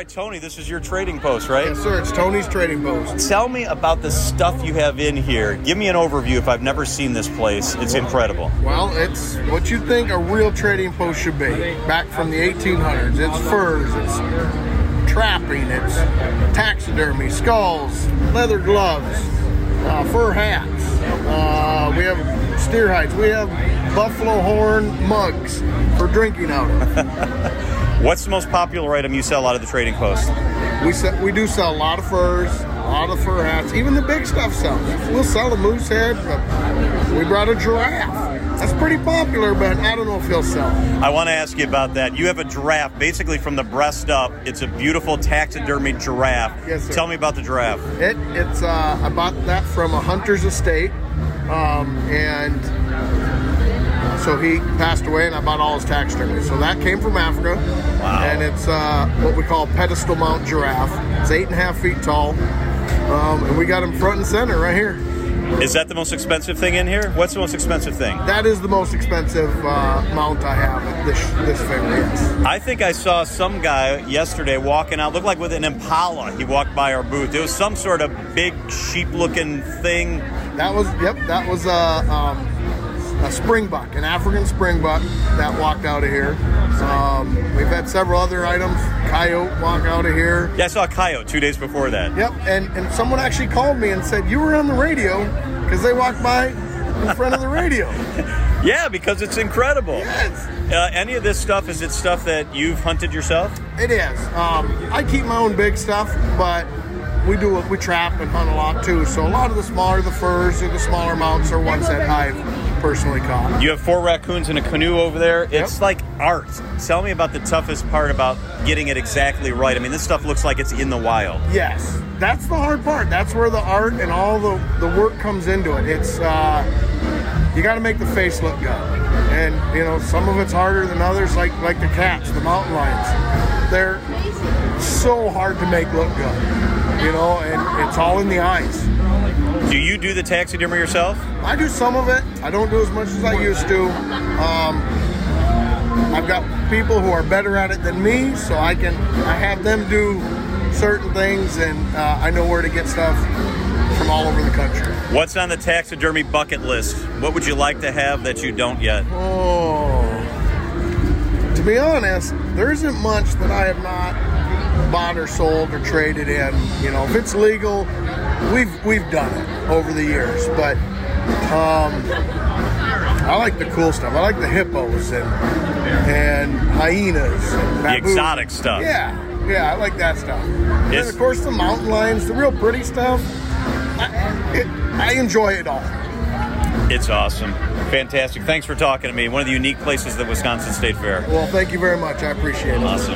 right, Tony, this is your trading post, right? Yes, sir. It's Tony's Trading Post. Tell me about the stuff you have in here. Give me an overview if I've never seen this place. It's incredible. Well, it's what you think a real trading post should be. Back from the 1800s. It's furs, it's trapping, it's taxidermy, skulls, leather gloves, uh, fur hats. Uh, we have steer hides. We have buffalo horn mugs for drinking out of. What's the most popular item you sell out of the trading post? We sell, we do sell a lot of furs, a lot of fur hats. Even the big stuff sells. We'll sell a moose head, but we brought a giraffe. That's pretty popular, but I don't know if he'll sell. I want to ask you about that. You have a giraffe, basically from the breast up. It's a beautiful taxidermy giraffe. Yes, sir. Tell me about the giraffe. It it's uh, I bought that from a hunter's estate, um, and so he passed away, and I bought all his taxidermy. So that came from Africa, Wow. and it's uh, what we call pedestal mount giraffe. It's eight and a half feet tall, um, and we got him front and center right here. Is that the most expensive thing in here? What's the most expensive thing? That is the most expensive uh, mount I have at this this fair. Yes. I think I saw some guy yesterday walking out, looked like with an Impala. He walked by our booth. It was some sort of big sheep-looking thing. That was yep. That was a um, a springbuck, an African springbuck that walked out of here. Um, we've had several other items. Coyote walk out of here. Yeah, I saw a coyote two days before that. Yep. And and someone actually called me and said you were on the radio because they walked by in front of the radio. Yeah, because it's incredible. Yes. Uh, any of this stuff is it stuff that you've hunted yourself? It is. Um, I keep my own big stuff, but we do we trap and hunt a lot too. So a lot of the smaller the furs or the smaller mounts are ones that I've personally caught. You have four raccoons in a canoe over there. It's Yep. like art. Tell me about the toughest part about getting it exactly right. I mean, this stuff looks like it's in the wild. Yes, that's the hard part. That's where the art and all the, the work comes into it. It's uh, you got to make the face look good, and you know some of it's harder than others. Like like the cats, the mountain lions, they're so hard to make look good. You know, and it's all in the eyes. Do you do the taxidermy yourself? I do some of it. I don't do as much as I used to. Um, I've got people who are better at it than me, so I can I have them do certain things, and uh, I know where to get stuff from all over the country. What's on the taxidermy bucket list? What would you like to have that you don't yet? Oh, to be honest, there isn't much that I have not bought or sold or traded in. You know, if it's legal, we've we've done it over the years. But um, I like the cool stuff. I like the hippos and and hyenas, and The exotic stuff. Yeah, yeah, I like that stuff. And of course, the mountain lions, the real pretty stuff. I, it, I enjoy it all. It's awesome. Fantastic. Thanks for talking to me. One of the unique places at the Wisconsin State Fair. Well, thank you very much. I appreciate it. Awesome.